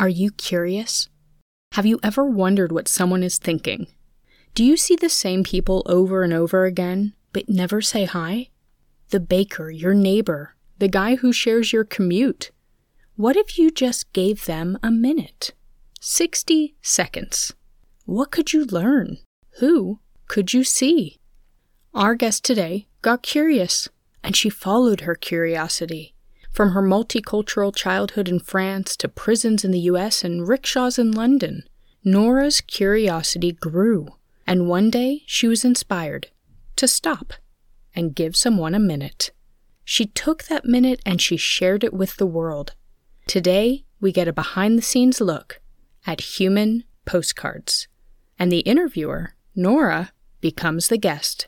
Are you curious? Have you ever wondered what someone is thinking? Do you see the same people over and over again, but never say hi? The baker, your neighbor, the guy who shares your commute. What if you just gave them a minute? 60 seconds. What could you learn? Who could you see? Our guest today got curious, and she followed her curiosity. From her multicultural childhood in France to prisons in the US and rickshaws in London, Nora's curiosity grew, and one day she was inspired to stop and give someone a minute. She took that minute and she shared it with the world. Today, we get a behind the scenes look at human postcards, and the interviewer, Nora, becomes the guest.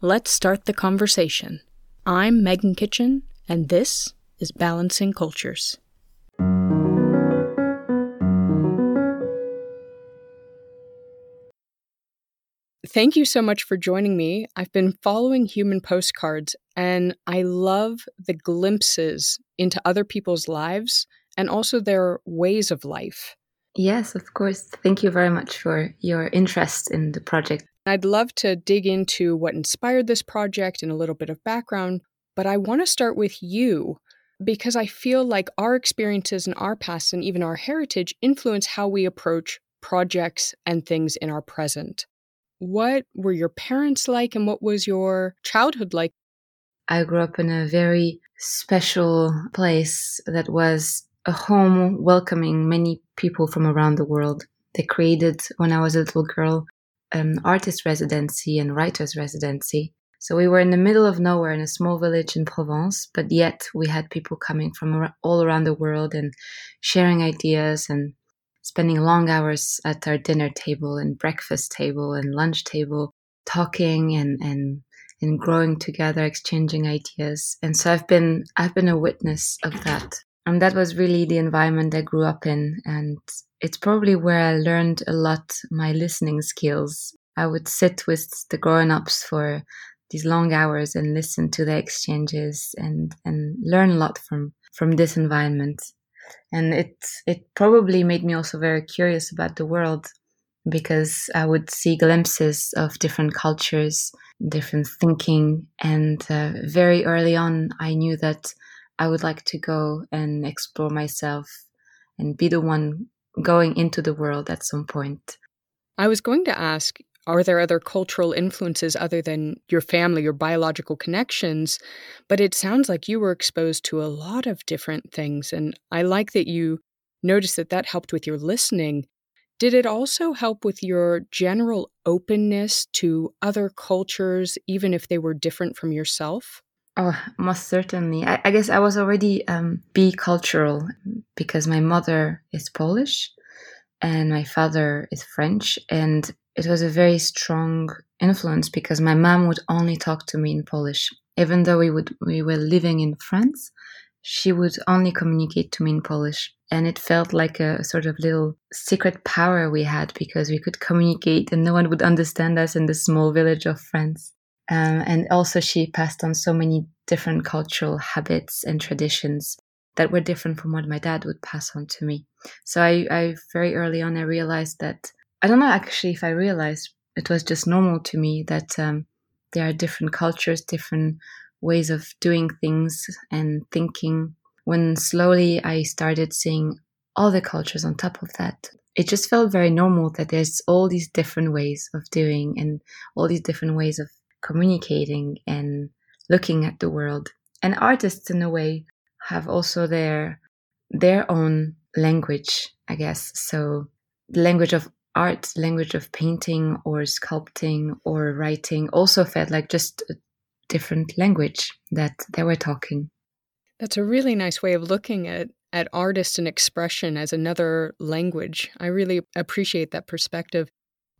Let's start the conversation. I'm Megan Kitchen, and this is Balancing Cultures. Thank you so much for joining me. I've been following human postcards and I love the glimpses into other people's lives and also their ways of life. Yes, of course. Thank you very much for your interest in the project. I'd love to dig into what inspired this project and a little bit of background, but I want to start with you because I feel like our experiences and our past and even our heritage influence how we approach projects and things in our present. What were your parents like and what was your childhood like? I grew up in a very special place that was a home welcoming many people from around the world. They created, when I was a little girl, an artist residency and writer's residency so we were in the middle of nowhere in a small village in Provence, but yet we had people coming from all around the world and sharing ideas and spending long hours at our dinner table and breakfast table and lunch table, talking and, and, and growing together, exchanging ideas. And so I've been, I've been a witness of that. And that was really the environment I grew up in. And it's probably where I learned a lot my listening skills. I would sit with the grown ups for these long hours and listen to the exchanges and and learn a lot from from this environment and it it probably made me also very curious about the world because I would see glimpses of different cultures, different thinking, and uh, very early on, I knew that I would like to go and explore myself and be the one going into the world at some point. I was going to ask are there other cultural influences other than your family, your biological connections? But it sounds like you were exposed to a lot of different things. And I like that you noticed that that helped with your listening. Did it also help with your general openness to other cultures, even if they were different from yourself? Oh, most certainly. I, I guess I was already um, bicultural because my mother is Polish and my father is French. And it was a very strong influence because my mom would only talk to me in Polish. Even though we would we were living in France, she would only communicate to me in Polish. And it felt like a sort of little secret power we had because we could communicate and no one would understand us in the small village of France. Um, and also, she passed on so many different cultural habits and traditions that were different from what my dad would pass on to me. So I, I very early on I realized that I don't know actually if I realized it was just normal to me that um, there are different cultures, different ways of doing things and thinking. When slowly I started seeing all the cultures on top of that, it just felt very normal that there's all these different ways of doing and all these different ways of communicating and looking at the world. And artists, in a way, have also their their own language, I guess. So the language of art, language of painting or sculpting or writing also felt like just a different language that they were talking. That's a really nice way of looking at at artist and expression as another language. I really appreciate that perspective.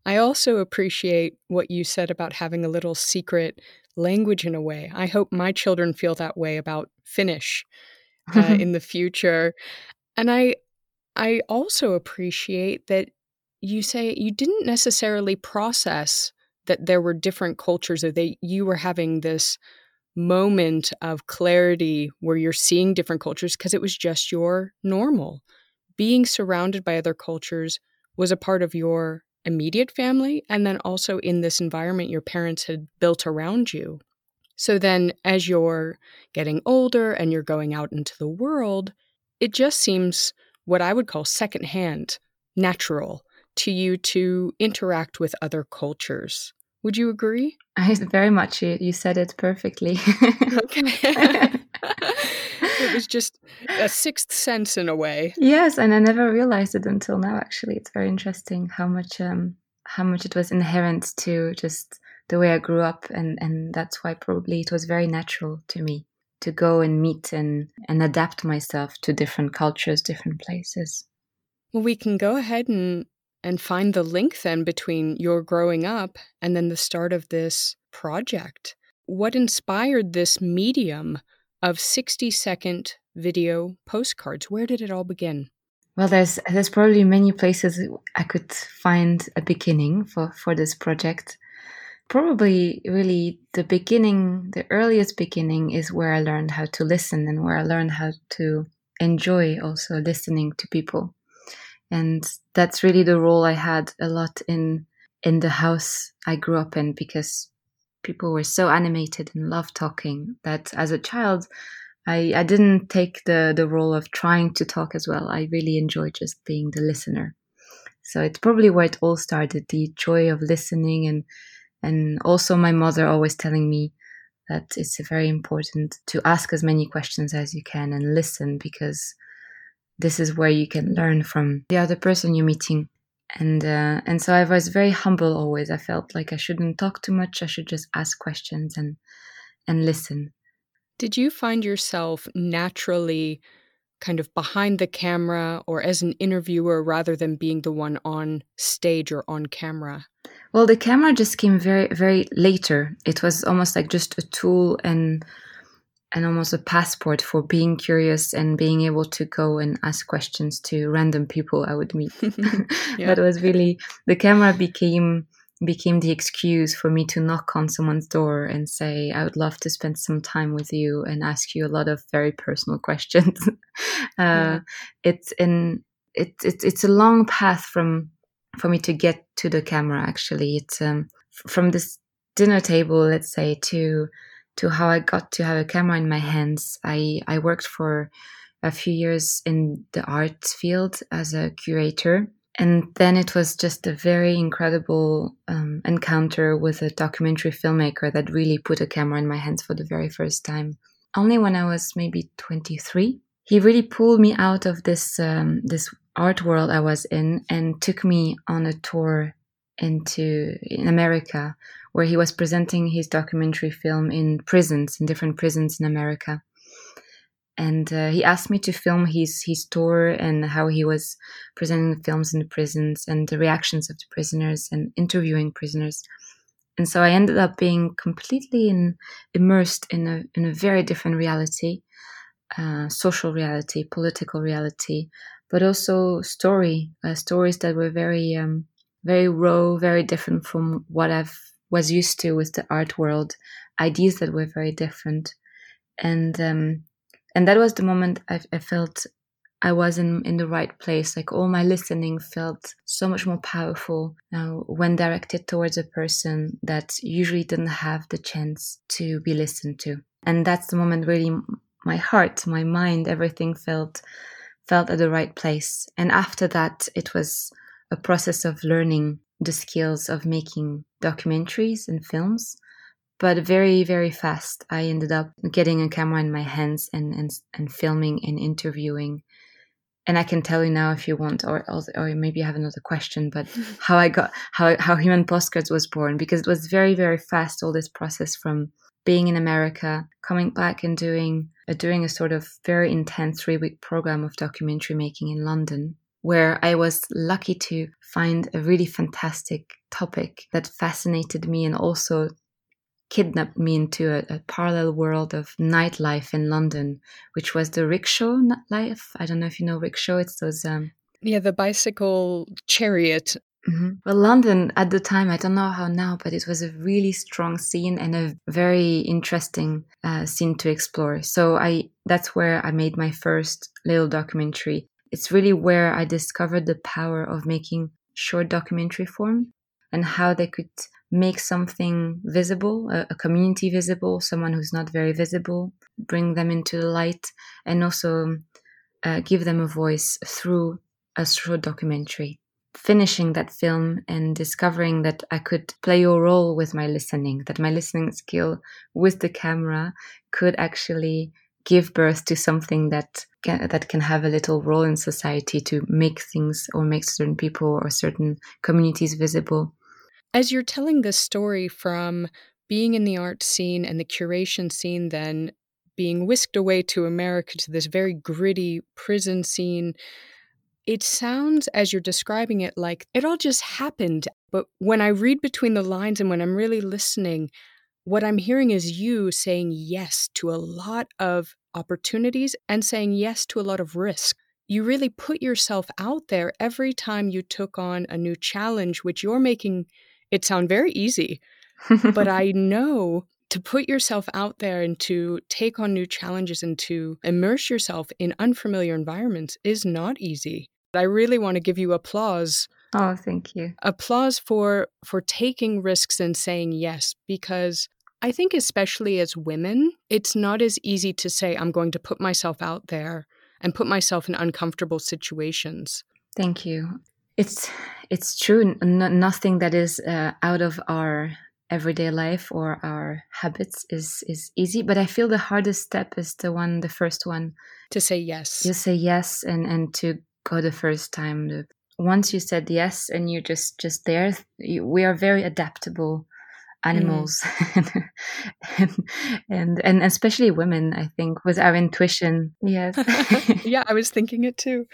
I also appreciate what you said about having a little secret language in a way. I hope my children feel that way about Finnish uh, in the future. And I I also appreciate that you say you didn't necessarily process that there were different cultures or that you were having this moment of clarity where you're seeing different cultures because it was just your normal being surrounded by other cultures was a part of your immediate family and then also in this environment your parents had built around you. So then, as you're getting older and you're going out into the world, it just seems what I would call secondhand, natural to you to interact with other cultures. Would you agree? I very much. You, you said it perfectly. okay. it was just a sixth sense in a way. Yes, and I never realized it until now. Actually, it's very interesting how much um, how much it was inherent to just the way I grew up, and and that's why probably it was very natural to me to go and meet and and adapt myself to different cultures, different places. Well, we can go ahead and and find the link then between your growing up and then the start of this project. What inspired this medium of 60 second video postcards. Where did it all begin? Well, there's there's probably many places I could find a beginning for for this project. Probably, really, the beginning, the earliest beginning, is where I learned how to listen and where I learned how to enjoy also listening to people, and that's really the role I had a lot in in the house I grew up in because people were so animated and loved talking that as a child, I, I didn't take the, the role of trying to talk as well. I really enjoyed just being the listener. So it's probably where it all started the joy of listening and and also my mother always telling me that it's very important to ask as many questions as you can and listen because this is where you can learn from the other person you're meeting and uh, and so I was very humble always. I felt like I shouldn't talk too much. I should just ask questions and and listen. Did you find yourself naturally kind of behind the camera or as an interviewer rather than being the one on stage or on camera? Well, the camera just came very very later. It was almost like just a tool and and almost a passport for being curious and being able to go and ask questions to random people I would meet. yeah. that was really the camera became became the excuse for me to knock on someone's door and say I would love to spend some time with you and ask you a lot of very personal questions. uh, yeah. It's in it, it, it's a long path from for me to get to the camera. Actually, it's um, from this dinner table, let's say, to to how I got to have a camera in my hands. I, I worked for a few years in the arts field as a curator. And then it was just a very incredible um, encounter with a documentary filmmaker that really put a camera in my hands for the very first time. Only when I was maybe 23, he really pulled me out of this um, this art world I was in and took me on a tour into in America where he was presenting his documentary film in prisons, in different prisons in America. And uh, he asked me to film his his tour and how he was presenting the films in the prisons and the reactions of the prisoners and interviewing prisoners. And so I ended up being completely in, immersed in a in a very different reality, uh, social reality, political reality, but also story uh, stories that were very um, very raw, very different from what I've was used to with the art world, ideas that were very different, and um, and that was the moment I, I felt I was in, in the right place. Like all my listening felt so much more powerful uh, when directed towards a person that usually didn't have the chance to be listened to. And that's the moment really my heart, my mind, everything felt felt at the right place. And after that, it was a process of learning the skills of making documentaries and films. But very, very fast, I ended up getting a camera in my hands and, and, and filming and interviewing. And I can tell you now if you want, or, or maybe you have another question, but how I got, how, how Human Postcards was born, because it was very, very fast, all this process from being in America, coming back and doing, uh, doing a sort of very intense three week program of documentary making in London where I was lucky to find a really fantastic topic that fascinated me and also kidnapped me into a, a, parallel world of nightlife in London, which was the rickshaw life. I don't know if you know rickshaw. It's those. Um, yeah, the bicycle chariot. Mm-hmm. Well, London at the time, I don't know how now, but it was a really strong scene and a very interesting uh, scene to explore. So I that's where I made my first little documentary it's really where I discovered the power of making short documentary form and how they could make something visible, a, a, community visible, someone who's not very visible, bring them into the light, and also uh, give them a voice through a short documentary. Finishing that film and discovering that I could play a role with my listening, that my listening skill with the camera could actually give birth to something that can, that can have a little role in society to make things or make certain people or certain communities visible. As you're telling this story from being in the art scene and the curation scene, then being whisked away to America to this very gritty prison scene, it sounds as you're describing it like it all just happened. But when I read between the lines and when I'm really listening, what I'm hearing is you saying yes to a lot of opportunities and saying yes to a lot of risk. You really put yourself out there every time you took on a new challenge, which you're making it sound very easy. but I know to put yourself out there and to take on new challenges and to immerse yourself in unfamiliar environments is not easy. I really want to give you applause. Oh, thank you. Applause for for taking risks and saying yes because I think, especially as women, it's not as easy to say, I'm going to put myself out there and put myself in uncomfortable situations. Thank you. It's it's true. N- nothing that is uh, out of our everyday life or our habits is is easy. But I feel the hardest step is the one, the first one, to say yes. You say yes, and and to go the first time. Once you said yes, and you're just just there, you, we are very adaptable animals mm. and, and and especially women i think with our intuition. Yes. Yeah i was thinking it too.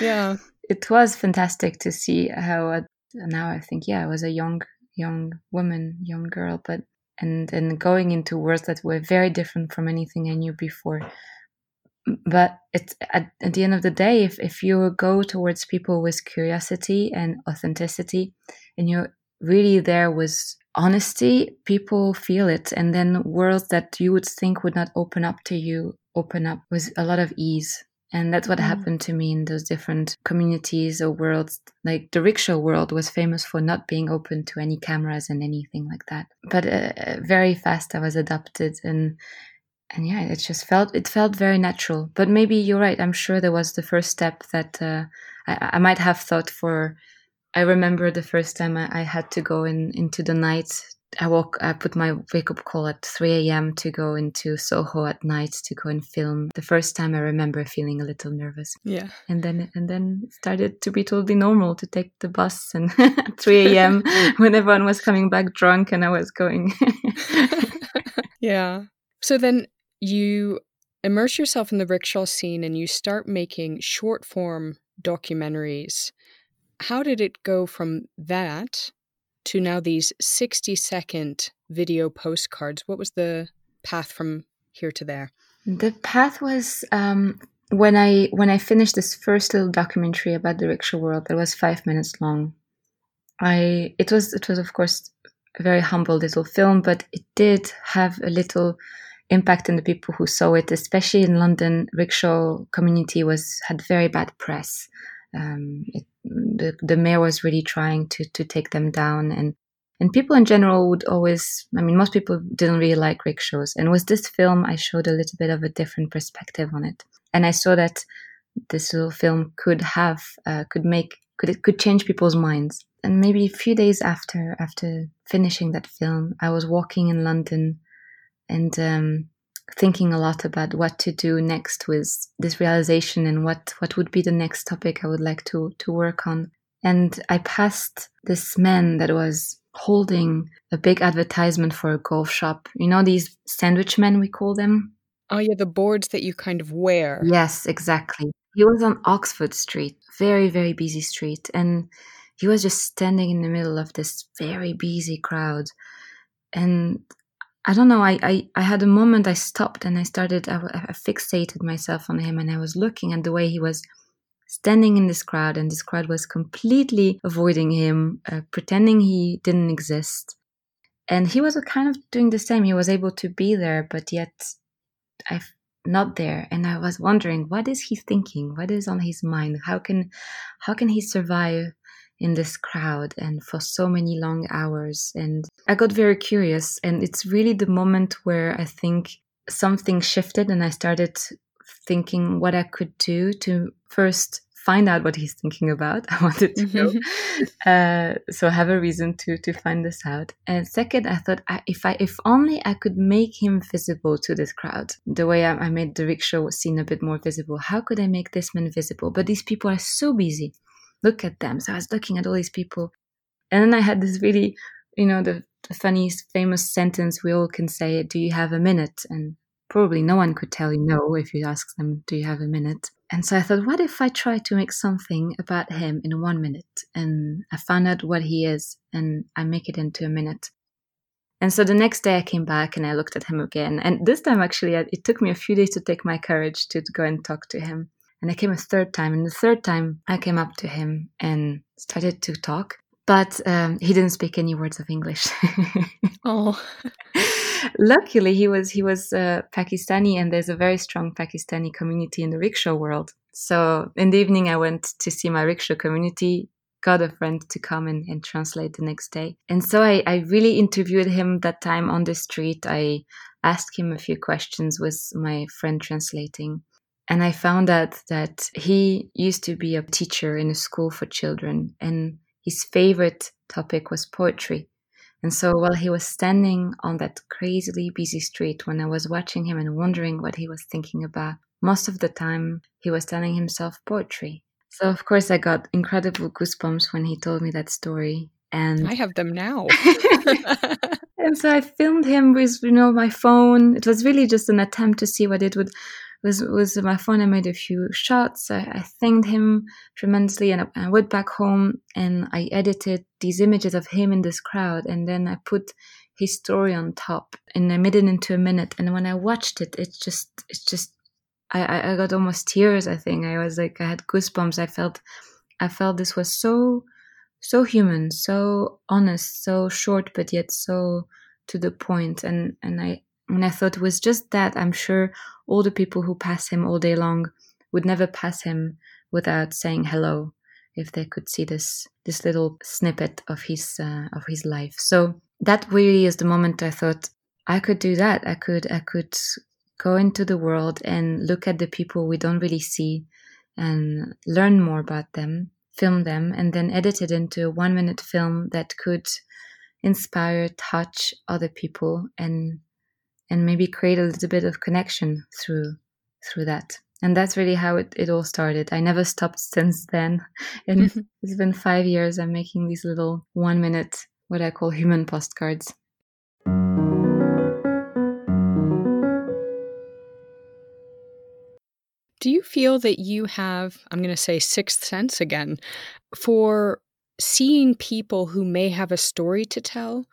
Yeah. It was fantastic to see how uh, now i think yeah i was a young young woman young girl but and and going into worlds that were very different from anything i knew before. But it's at, at the end of the day if, if you go towards people with curiosity and authenticity and you're really there with honesty, people feel it. And then worlds that you would think would not open up to you open up with a lot of ease. And that's what mm. happened to me in those different communities or worlds. Like the rickshaw world was famous for not being open to any cameras and anything like that. But uh, very fast I was adopted, and and yeah, it just felt it felt very natural. But maybe you're right. I'm sure there was the first step that uh, I, I might have thought for I remember the first time I, I had to go in into the night. I woke, I put my wake up call at 3 a.m. to go into Soho at night to go and film. The first time I remember feeling a little nervous. Yeah. And then, and then it started to be totally normal to take the bus and at 3 a.m. when everyone was coming back drunk and I was going. yeah. So then you immerse yourself in the rickshaw scene and you start making short form documentaries how did it go from that to now these 60 second video postcards? What was the path from here to there? The path was um, when I when I finished this first little documentary about the rickshaw world that was five minutes long. I it was it was of course a very humble little film, but it did have a little impact on the people who saw it, especially in London. Rickshaw community was had very bad press. Um, it, the, the mayor was really trying to, to take them down. And and people in general would always i mean most people didn't really like rickshaws and with this film i showed a little bit of a different perspective on it. And i saw that this little film could have uh, could make could it could change people's minds. And maybe a few days after after finishing that film i was walking in london and um, thinking a lot about what to do next with this realization and what what would be the next topic I would like to to work on. And I passed this man that was holding a big advertisement for a golf shop. You know these sandwich men we call them? Oh yeah, the boards that you kind of wear. Yes, exactly. He was on Oxford Street, very very busy street, and he was just standing in the middle of this very busy crowd. And I don't know. I, I, I had a moment I stopped and I started, I, I fixated myself on him and I was looking at the way he was standing in this crowd and this crowd was completely avoiding him, uh, pretending he didn't exist. And he was kind of doing the same. He was able to be there, but yet I, not there and i was wondering what is he thinking what is on his mind how can how can he survive in this crowd and for so many long hours and i got very curious and it's really the moment where i think something shifted and i started thinking what i could do to first find out what he's thinking about. I wanted to know, mm-hmm. uh, so I have a reason to to find this out. And second, I thought I, if I if only I could make him visible to this crowd, the way I, I made the rickshaw scene a bit more visible. How could I make this man visible? But these people are so busy. Look at them. So I was looking at all these people, and then I had this really, you know, the, the funny famous sentence we all can say: "Do you have a minute?" And probably no one could tell you no if you ask them, Do you have a minute? And so I thought, what if I try to make something about him in one minute? And I found out what he is and I make it into a minute. And so the next day I came back and I looked at him again. And this time, actually, it took me a few days to take my courage to go and talk to him. And I came a third time. And the third time I came up to him and started to talk. But um, he didn't speak any words of English. oh. luckily he was he was uh, Pakistani, and there's a very strong Pakistani community in the rickshaw world. So in the evening, I went to see my rickshaw community. Got a friend to come and, and translate the next day. And so I, I really interviewed him that time on the street. I asked him a few questions with my friend translating. And I found out that he used to be a teacher in a school for children, and his favorite topic was poetry. And so while he was standing on that crazily busy street, when I was watching him and wondering what he was thinking about, most of the time he was telling himself poetry. So of course I got incredible goosebumps when he told me that story. And I have them now. and so I filmed him with you know my phone. It was really just an attempt to see what it would with with my phone, I made a few shots. I, I thanked him tremendously, and I, I, went back home and I edited these images of him in this crowd, and then I put his story on top, and I made it into a minute. And when I watched it, it's just, it's just, I, I got almost tears. I think I was like, I had goosebumps. I felt, I felt this was so, so human, so honest, so short, but yet so to the point. And and I and I thought it was just that. I'm sure all the people who pass him all day long would never pass him without saying hello if they could see this this little snippet of his uh, of his life. So that really is the moment I thought I could do that. I could I could go into the world and look at the people we don't really see and learn more about them, film them, and then edit it into a one minute film that could inspire, touch other people and and maybe create a little bit of connection through through that. And that's really how it, it all started. I never stopped since then. And mm-hmm. it's been five years i'm making these little one minute what i call human postcards. Do you feel that you have i'm going to say sixth sense again for seeing people who may have a story to tell?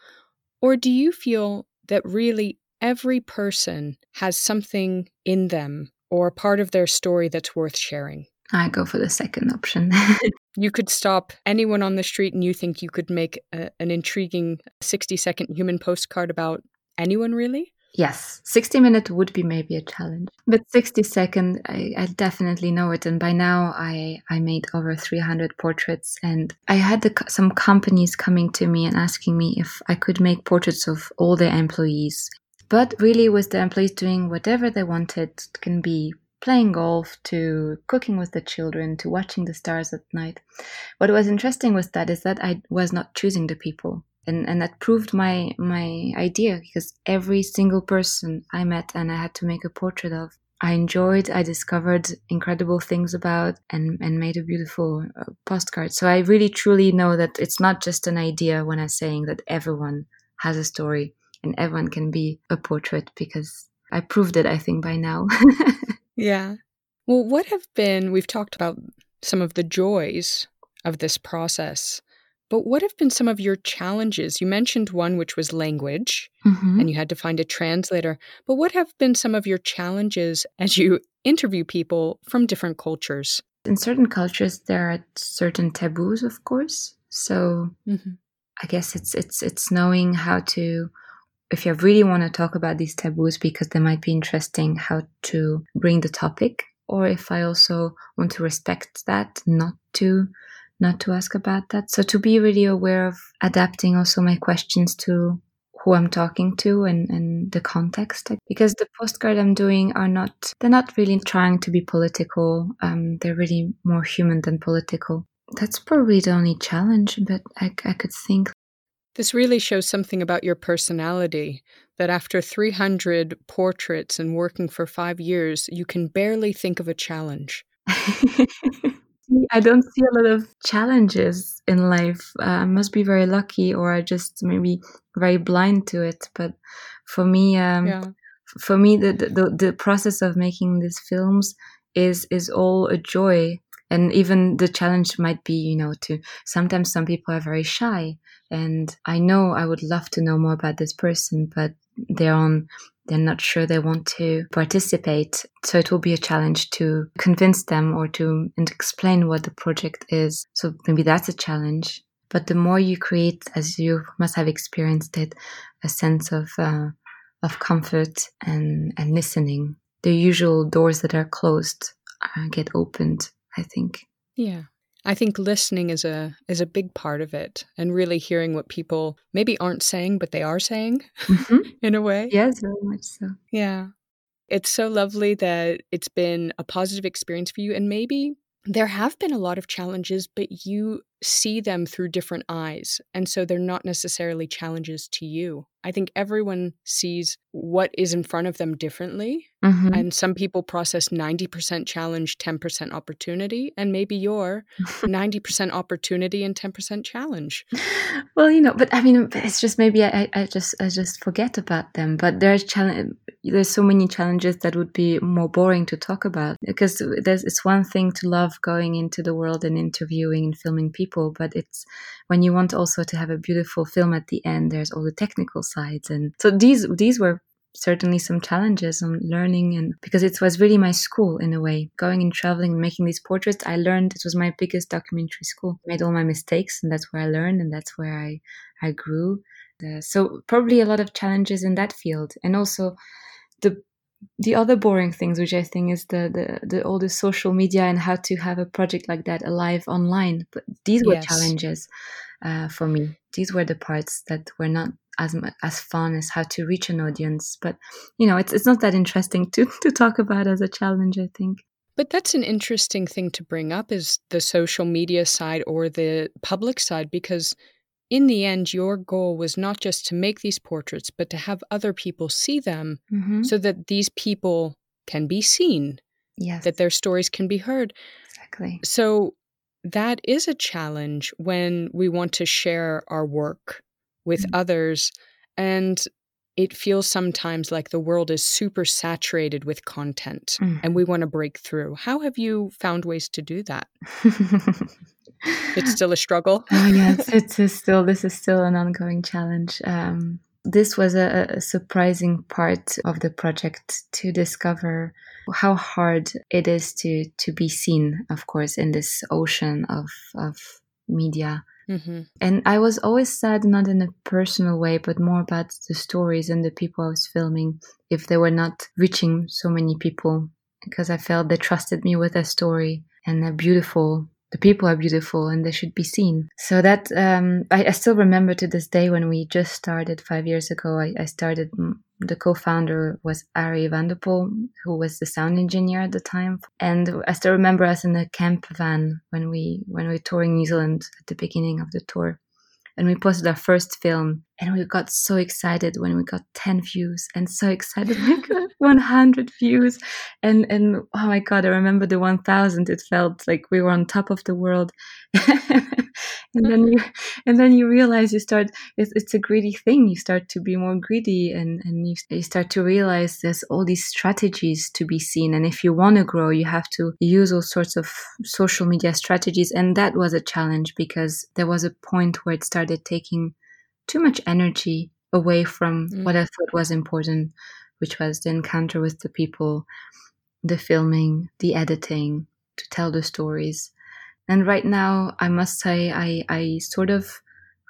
Or do you feel that really every person has something in them or part of their story that's worth sharing. I go for the second option. you could stop anyone on the street and you think you could make a, an intriguing 60 second human postcard about anyone, really? Yes, 60 minute would be maybe a challenge, but 60 second, I, I, definitely know it. And by now, I I made over 300 portraits, and I had the, some companies coming to me and asking me if I could make portraits of all their employees but really with the employees doing whatever they wanted. It can be playing golf to cooking with the children to watching the stars at night. What was interesting with that is that I was not choosing the people. And, and that proved my my idea because every single person I met and I had to make a portrait of I enjoyed, I discovered incredible things about and, and made a beautiful uh, postcard. So I really truly know that it's not just an idea when I'm saying that everyone has a story and everyone can be a portrait because I proved it, I think, by now. yeah. Well, what have been, we've talked about some of the joys of this process, but what have been some of your challenges? You mentioned one, which was language, mm-hmm. and you had to find a translator. But what have been some of your challenges as you interview people from different cultures? In certain cultures, there are certain taboos, of course. So mm-hmm. I guess it's it's it's knowing how to if you really want to talk about these taboos because they might be interesting, how to bring the topic, or if I also want to respect that, not to not to ask about that. So to be really aware of adapting also my questions to who I'm talking to and, and the context. Because the postcard I'm doing are not, they're not really trying to be political. Um, they're really more human than political. That's probably the only challenge, but I, I could think. This really shows something about your personality that after 300 portraits and working for five years, you can barely think of a challenge. I don't see a lot of challenges in life. Uh, I must be very lucky, or I just maybe very blind to it. But for me, um, yeah. for me, the, the the process of making these films is is all a joy. And even the challenge might be, you know, to sometimes some people are very shy, and I know I would love to know more about this person, but they're on they're not sure they want to participate. So it will be a challenge to convince them or to and explain what the project is. So maybe that's a challenge. But the more you create, as you must have experienced it, a sense of uh, of comfort and and listening, the usual doors that are closed uh, get opened. I think. Yeah. I think listening is a is a big part of it and really hearing what people maybe aren't saying but they are saying mm-hmm. in a way. Yes, very much so. Yeah. It's so lovely that it's been a positive experience for you and maybe there have been a lot of challenges but you see them through different eyes and so they're not necessarily challenges to you. I think everyone sees what is in front of them differently. Mm-hmm. And some people process 90% challenge, 10% opportunity. And maybe you're 90% opportunity and 10% challenge. Well, you know, but I mean, it's just maybe I, I just I just forget about them. But there's challenge. There's so many challenges that would be more boring to talk about because there's it's one thing to love going into the world and interviewing and filming people, but it's when you want also to have a beautiful film at the end. There's all the technical sides. And so these these were certainly some challenges on learning and because it was really my school in a way. Going and traveling and making these portraits i learned it was my biggest documentary school. I made all my mistakes and that's where i learned and that's where i i grew. Uh, so probably a lot of challenges in that field. And also the the other boring things which i think is the the, the all the social media and how to have a project like that alive online but these were yes. challenges uh, for me these were the parts that were not as as fun as how to reach an audience. But you know, it's it's not that interesting to to talk about as a challenge. I think. But that's an interesting thing to bring up is the social media side or the public side because in the end your goal was not just to make these portraits but to have other people see them mm-hmm. so that these people can be seen. Yes. That their stories can be heard. Exactly. So that is a challenge when we want to share our work with mm-hmm. others. And it feels sometimes like the world is super saturated with content mm-hmm. and we want to break through. How have you found ways to do that? it's still a struggle. oh, yes, it's still, this is still an ongoing challenge. Um, this was a, a, surprising part of the project to discover how hard it is to to be seen of course in this ocean of of media Mm-hmm. And I was always sad, not in a personal way, but more about the stories and the people I was filming, if they were not reaching so many people, because I felt they trusted me with a story and they're beautiful. The people are beautiful and they should be seen. So that um, I, I, still remember to this day when we just started five years ago. I, I started the co-founder was Ari Vanderpool, who was the sound engineer at the time. And I still remember us in a camp van when we when we were touring New Zealand at the beginning of the tour and we posted our first film and we got so excited when we got 10 views and so excited we got 100 views and and oh my god i remember the 1000 it felt like we were on top of the world and then you and then you realize you start it's, it's a greedy thing. You start to be more greedy and and you, you start to realize there's all these strategies to be seen. And if you want to grow you have to use all sorts of social media strategies. And that was a challenge because there was a point where it started taking too much energy away from mm. what i thought was important which was the encounter with the people the filming the editing to tell the stories and right now, I must say, I, I sort of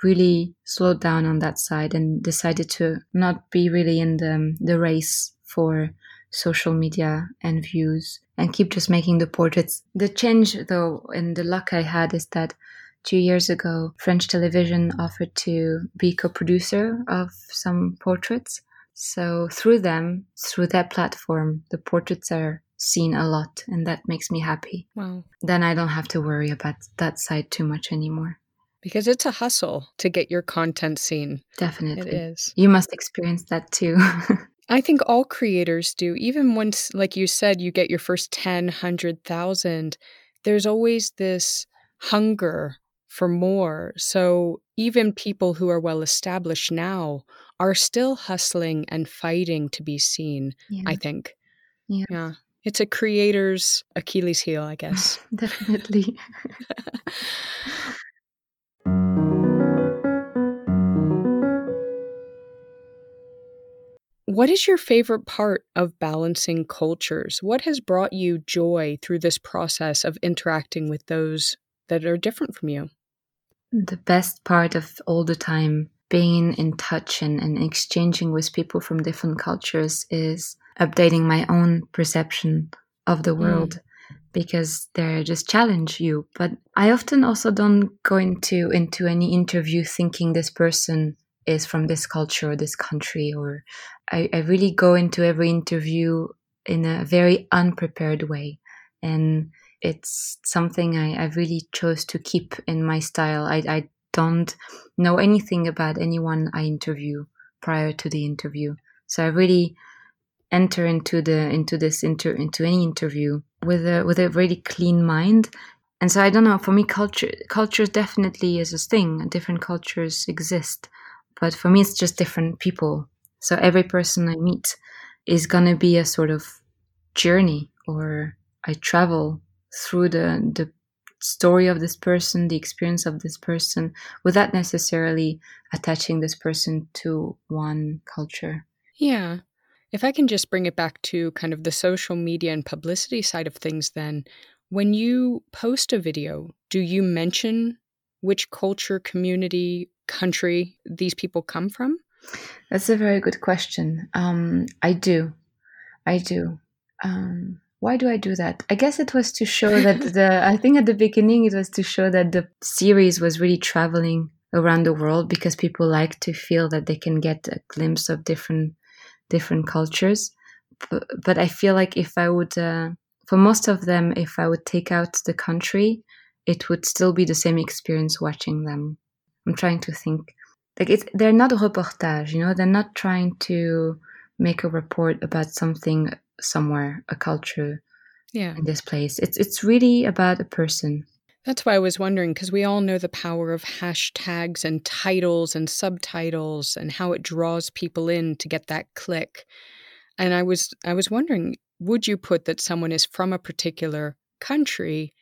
really slowed down on that side and decided to not be really in the the race for social media and views and keep just making the portraits. The change though and the luck I had is that two years ago French television offered to be co-producer of some portraits. So through them, through that platform, the portraits are seen a lot and that makes me happy. Wow. Then I don't have to worry about that side too much anymore. Because it's a hustle to get your content seen. Definitely. It is. You must experience that too. I think all creators do. Even once, like you said, you get your first 10, 100,000, there's always this hunger for more. So even people who are well established now are still hustling and fighting to be seen, yeah. I think. Yeah. Yeah. It's a creator's Achilles heel, I guess. Definitely. What is your favorite part of balancing cultures? What has brought you joy through this process of interacting with those that are different from you? The best part of all the time being in touch and, and exchanging with people from different cultures is updating my own perception of the world mm. because they just challenge you. But I often also don't go into into any interview thinking this person is from this culture or this country or I, I really go into every interview in a very unprepared way and it's something I, I really chose to keep in my style I, I don't know anything about anyone i interview prior to the interview so i really enter into the into this inter into any interview with a with a really clean mind and so i don't know for me culture culture definitely is a thing different cultures exist but for me, it's just different people. So every person I meet is going to be a sort of journey or I travel through the, the story of this person, the experience of this person, without necessarily attaching this person to one culture. Yeah. If I can just bring it back to kind of the social media and publicity side of things, then when you post a video, do you mention which culture, community, country these people come from? That's a very good question. Um, I do. I do. Um, why do I do that? I guess it was to show that the, I think at the beginning it was to show that the series was really traveling around the world because people like to feel that they can get a glimpse of different, different cultures. But, but I feel like if I would, uh, for most of them, if I would take out the country, it would still be the same experience watching them. I'm trying to think. Like it's they're not a reportage, you know, they're not trying to make a report about something somewhere, a culture yeah. in this place. It's it's really about a person. That's why I was wondering because we all know the power of hashtags and titles and subtitles and how it draws people in to get that click. And I was I was wondering, would you put that someone is from a particular country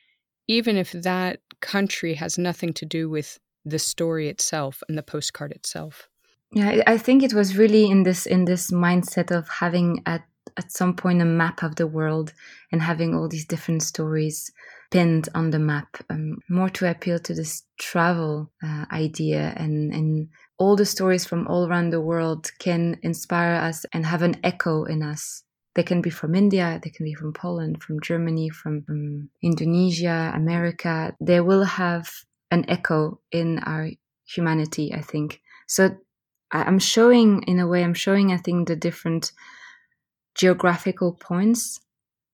even if that country has nothing to do with the story itself and the postcard itself. Yeah, I think it was really in this in this mindset of having at at some point a map of the world and having all these different stories pinned on the map, um, more to appeal to this travel uh, idea and and all the stories from all around the world can inspire us and have an echo in us. They can be from India, they can be from Poland, from Germany, from, from Indonesia, America. They will have an echo in our humanity, I think. So I'm showing, in a way, I'm showing, I think, the different geographical points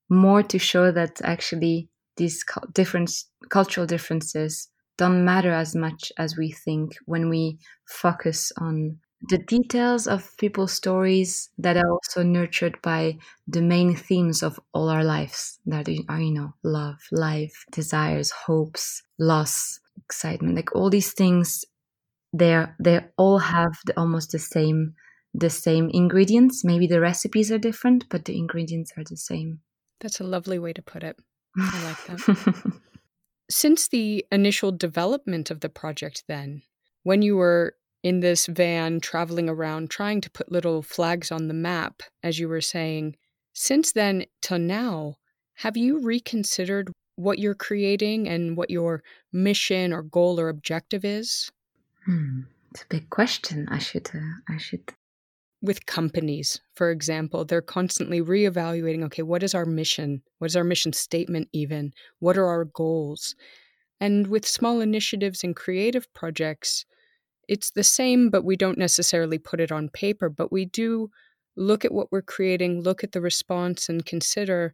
more to show that actually these different cultural differences don't matter as much as we think when we focus on the details of people's stories that are also nurtured by the main themes of all our lives that are you know love life desires hopes loss excitement like all these things they're they all have the, almost the same the same ingredients. Maybe the recipes are different but the ingredients are the same. That's a lovely way to put it i like that since the initial development of the project then when you were in this van traveling around trying to put little flags on the map as you were saying since then till now have you reconsidered what you're creating and what your mission or goal or objective is? Hmm. It's a big question. I should. Uh, I should. With companies, for example, they're constantly reevaluating. Okay, what is our mission? What is our mission statement? Even what are our goals? And with small initiatives and creative projects, it's the same, but we don't necessarily put it on paper. But we do look at what we're creating, look at the response, and consider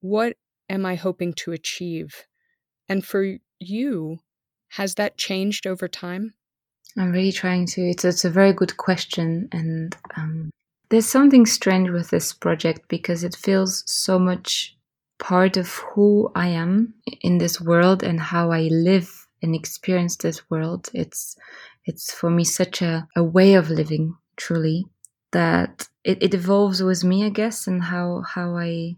what am I hoping to achieve? And for you, has that changed over time? I'm really trying to. It's, it's a very good question. And um, there's something strange with this project because it feels so much part of who I am in this world and how I live and experience this world. It's it's for me such a, a way of living, truly, that it, it evolves with me, I guess, and how how I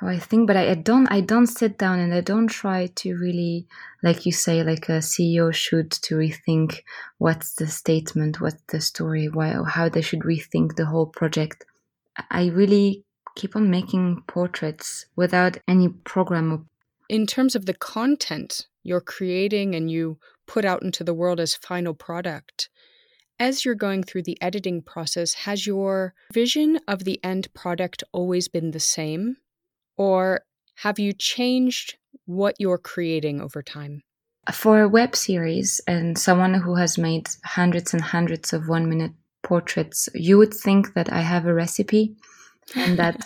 how I think, but I, I, don't I don't sit down and I don't try to really like you say like a CEO should to rethink what's the statement, what's the story, why how they should rethink the whole project. I really keep on making portraits without any program. In terms of the content you're creating and you put out into the world as final product, as you're going through the editing process, has your vision of the end product always been the same? Or have you changed what you're creating over time? For a web series and someone who has made hundreds and hundreds of one minute portraits, you would think that I have a recipe and that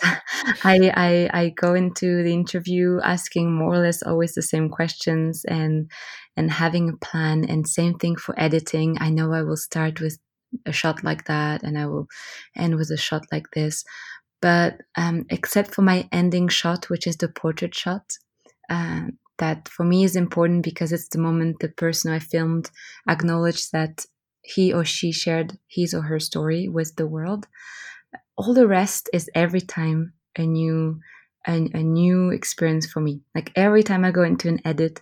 I, I, I go into the interview asking more or less always the same questions and and having a plan and same thing for editing i know i will start with a shot like that and i will end with a shot like this but um, except for my ending shot, which is the portrait shot, uh, that for me is important because it's the moment the person I filmed acknowledged that he or she shared his or her story with the world. All the rest is every time a new a, a new experience for me. Like every time I go into an edit,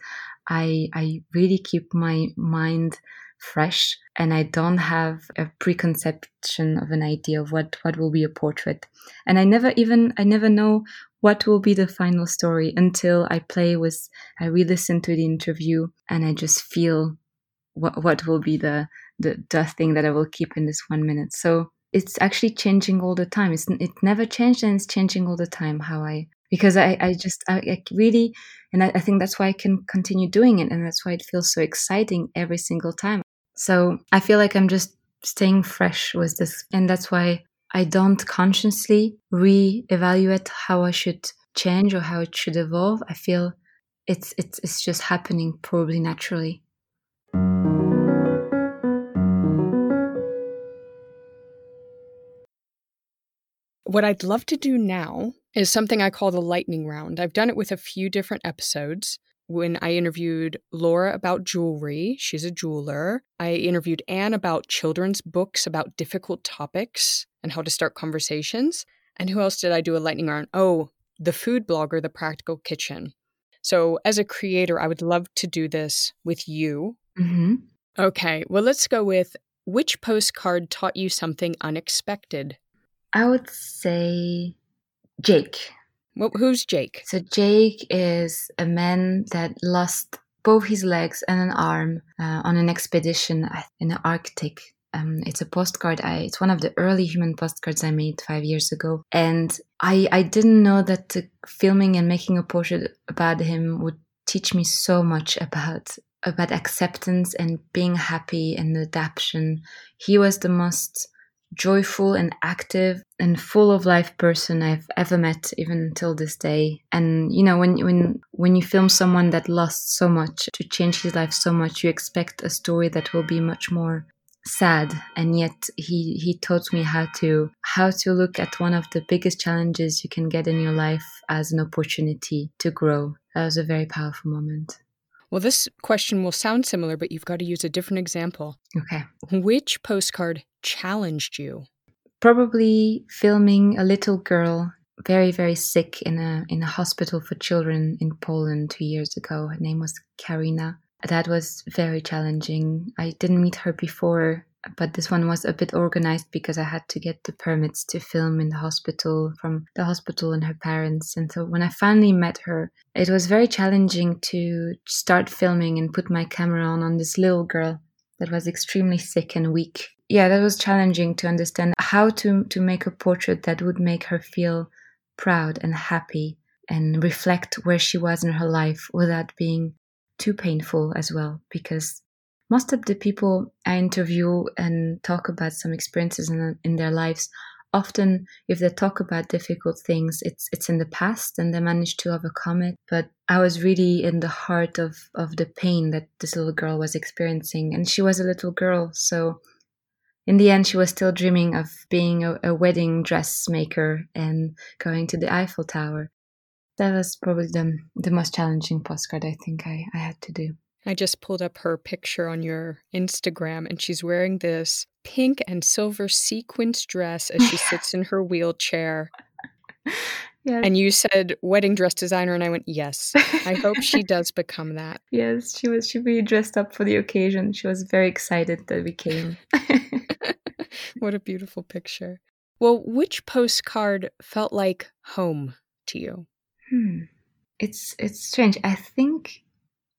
I I really keep my mind fresh and I don't have a preconception of an idea of what, what will be a portrait. And I never even, I never know what will be the final story until I play with, I re-listen to the interview and I just feel what, what will be the, the, the thing that I will keep in this one minute. So it's actually changing all the time. It's, it never changed and it's changing all the time how I, because I, I just, I, I really, and I, I think that's why I can continue doing it. And that's why it feels so exciting every single time. So I feel like I'm just staying fresh with this. And that's why I don't consciously re evaluate how I should change or how it should evolve. I feel it's, it's, it's just happening probably naturally. What I'd love to do now is something I call the lightning round. I've done it with a few different episodes when I interviewed Laura about jewelry. She's a jeweler. I interviewed Anne about children's books about difficult topics and how to start conversations. And who else did I do a lightning round? Oh, the food blogger, The Practical Kitchen. So, as a creator, I would love to do this with you. Mm-hmm. Okay, well, let's go with which postcard taught you something unexpected? I would say Jake. Who's Jake? So Jake is a man that lost both his legs and an arm uh, on an expedition in the Arctic. Um, it's a postcard. I, it's one of the early human postcards I made five years ago, and I I didn't know that filming and making a portrait about him would teach me so much about about acceptance and being happy and adaptation. He was the most joyful and active and full of life person I've ever met even until this day. And you know, when when when you film someone that lost so much to change his life so much, you expect a story that will be much more sad and yet he he taught me how to how to look at one of the biggest challenges you can get in your life as an opportunity to grow that was a very powerful moment well, this question will sound similar, but you've got to use a different example. Okay. Which postcard challenged you? Probably filming a little girl very very sick in a in a hospital for children in Poland 2 years ago. Her name was Karina. That was very challenging. I didn't meet her before but this one was a bit organized because I had to get the permits to film in the hospital from the hospital and her parents. And so when I finally met her, it was very challenging to start filming and put my camera on on this little girl that was extremely sick and weak. Yeah, that was challenging to understand how to, to make a portrait that would make her feel proud and happy and reflect where she was in her life without being too painful as well. Because most of the people I interview and talk about some experiences in, in their lives often if they talk about difficult things it's it's in the past and they manage to overcome it but i was really in the heart of of the pain that this little girl was experiencing and she was a little girl so in the end she was still dreaming of being a, a wedding dressmaker and going to the eiffel tower that was probably the, the most challenging postcard i think I, I had to do I just pulled up her picture on your Instagram, and she's wearing this pink and silver sequins dress as she sits in her wheelchair. Yes. And you said wedding dress designer, and I went, yes. I hope she does become that. Yes, she was. She really dressed up for the occasion. She was very excited that we came. what a beautiful picture. Well, which postcard felt like home to you? Hmm. It's it's strange. I think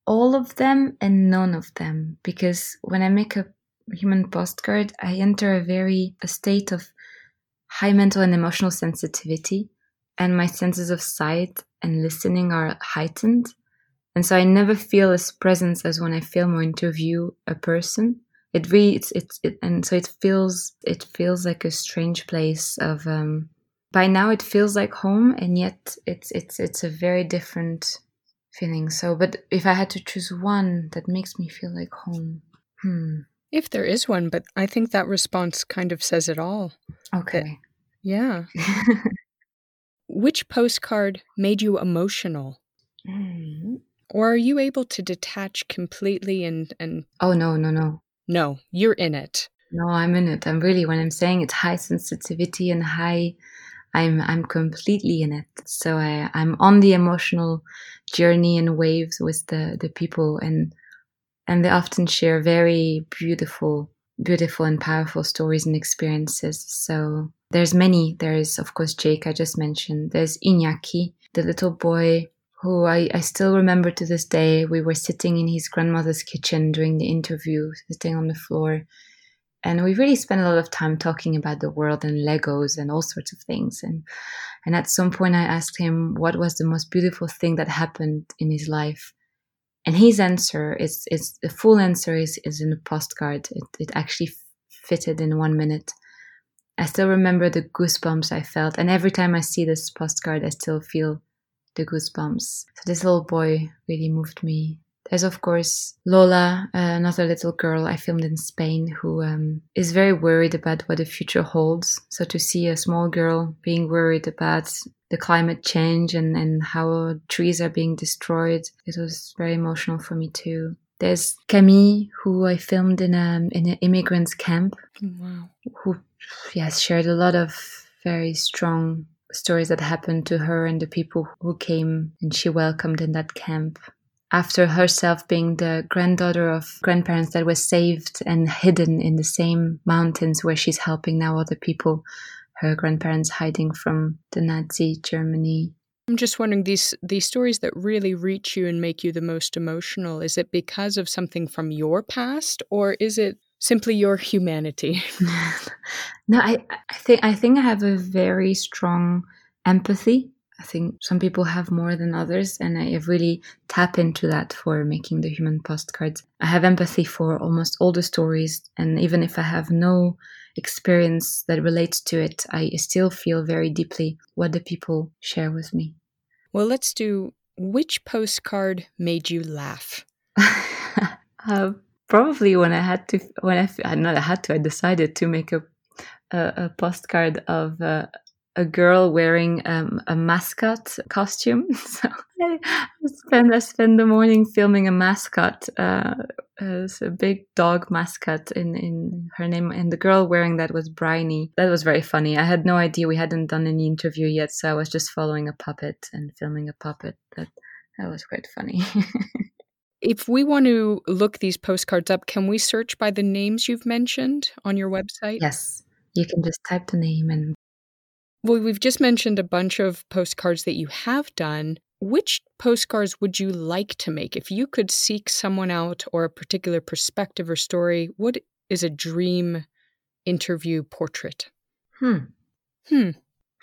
all of them and none of them because when I make a human postcard, I enter a very a state of high mental and emotional sensitivity, and my senses of sight and listening are heightened. And so I never feel as presence as when I film or interview a person. It really, it's, it's, it, and so it feels, it feels like a strange place of, um, by now it feels like home, and yet it's, it's, it's a very different feeling. So, but if I had to choose one that makes me feel like home, hmm. If there is one, but I think that response kind of says it all. Okay. That, yeah. Which postcard made you emotional? Mm-hmm. Or are you able to detach completely and, and Oh no, no, no. No, you're in it. No, I'm in it. I'm really when I'm saying it's high sensitivity and high I'm I'm completely in it. So I, I'm on the emotional journey and waves with the, the people and and they often share very beautiful beautiful and powerful stories and experiences. So there's many. There's of course Jake I just mentioned. There's Iñaki, the little boy who I, I still remember to this day. We were sitting in his grandmother's kitchen during the interview, sitting on the floor and we really spent a lot of time talking about the world and legos and all sorts of things and and at some point i asked him what was the most beautiful thing that happened in his life and his answer is is the full answer is is in a postcard it, it actually fitted in one minute i still remember the goosebumps i felt and every time i see this postcard i still feel the goosebumps so this little boy really moved me there's, of course, Lola, uh, another little girl I filmed in Spain who um, is very worried about what the future holds. So to see a small girl being worried about the climate change and, and how trees are being destroyed, it was very emotional for me too. There's Camille, who I filmed in a in an immigrants camp, wow. who yes shared a lot of very strong stories that happened to her and the people who came and she welcomed in that camp after herself being the granddaughter of grandparents that were saved and hidden in the same mountains where she's helping now other people, her grandparents hiding from the Nazi Germany. I'm just wondering these these stories that really reach you and make you the most emotional. Is it because of something from your past, or is it simply your humanity? no, I I think I think I have a very strong empathy I think some people have more than others, and I really tap into that for making the human postcards. I have empathy for almost all the stories, and even if I have no experience that relates to it, I still feel very deeply what the people share with me. Well, let's do which postcard made you laugh? uh, probably when I had to, when I, not I had to, I decided to make a, a, a postcard of uh, a girl wearing um, a mascot costume. So I spend I spend the morning filming a mascot, uh, a big dog mascot in in her name, and the girl wearing that was Briny. That was very funny. I had no idea we hadn't done any interview yet, so I was just following a puppet and filming a puppet. That that was quite funny. If we want to look these postcards up, can we search by the names you've mentioned on your website? Yes. You can just type the name and well, we've just mentioned a bunch of postcards that you have done. which postcards would you like to make? If you could seek someone out or a particular perspective or story, what is a dream interview portrait? Hmm. Hmm.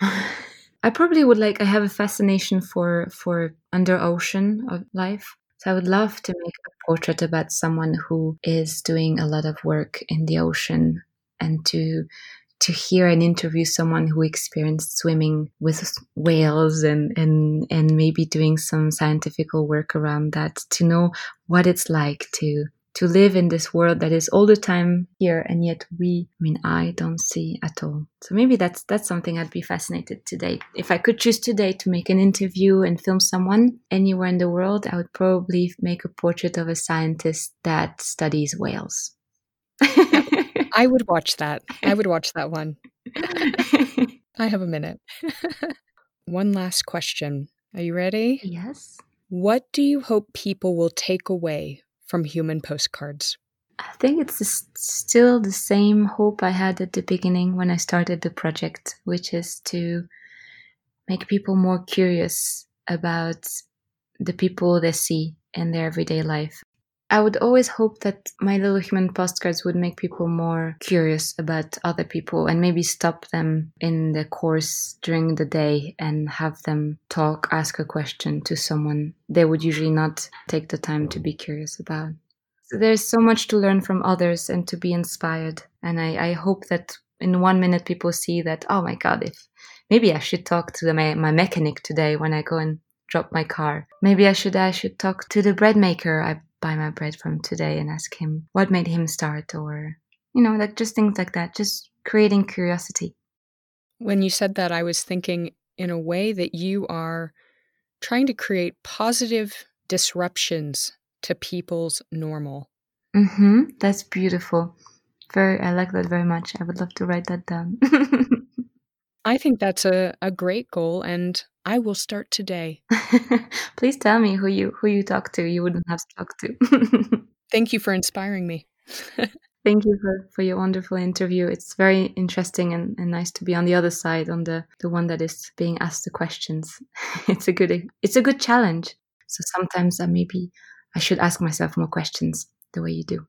I probably would like I have a fascination for for under ocean of life. So I would love to make a portrait about someone who is doing a lot of work in the ocean and to to hear and interview someone who experienced swimming with whales and, and, and maybe doing some scientific work around that to know what it's like to to live in this world that is all the time here and yet we i mean i don't see at all. So maybe that's that's something i'd be fascinated today. If i could choose today to make an interview and film someone anywhere in the world i would probably make a portrait of a scientist that studies whales I would watch that. I would watch that one. I have a minute. one last question. Are you ready? Yes. What do you hope people will take away from human postcards? I think it's still the same hope I had at the beginning when I started the project, which is to make people more curious about the people they see in their everyday life. I would always hope that my little human postcards would make people more curious about other people and maybe stop them in the course during the day and have them talk, ask a question to someone they would usually not take the time to be curious about. So there's so much to learn from others and to be inspired. And I, I hope that in one minute people see that, oh my God, if maybe I should talk to the, my, my mechanic today when I go and drop my car. Maybe I should I should talk to the bread maker I buy my bread from today and ask him what made him start or you know like just things like that just creating curiosity. When you said that i was thinking in a way that you are trying to create positive disruptions to people's normal. Mm-hmm. That's beautiful. Very i like that very much. I would love to write that down i think that's a, a great goal and I will start today. Please tell me who you who you talk to. You wouldn't have to talk to. Thank you for inspiring me. Thank you for, for your wonderful interview. It's very interesting and, and nice to be on the other side, on the, the one that is being asked the questions. it's a good it's a good challenge. So sometimes I maybe I should ask myself more questions the way you do.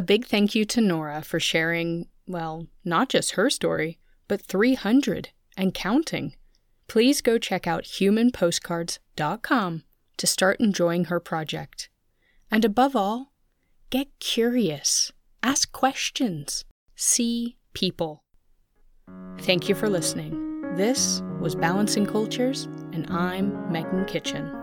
A big thank you to Nora for sharing, well, not just her story, but 300 and counting. Please go check out humanpostcards.com to start enjoying her project. And above all, get curious, ask questions, see people. Thank you for listening. This was Balancing Cultures, and I'm Megan Kitchen.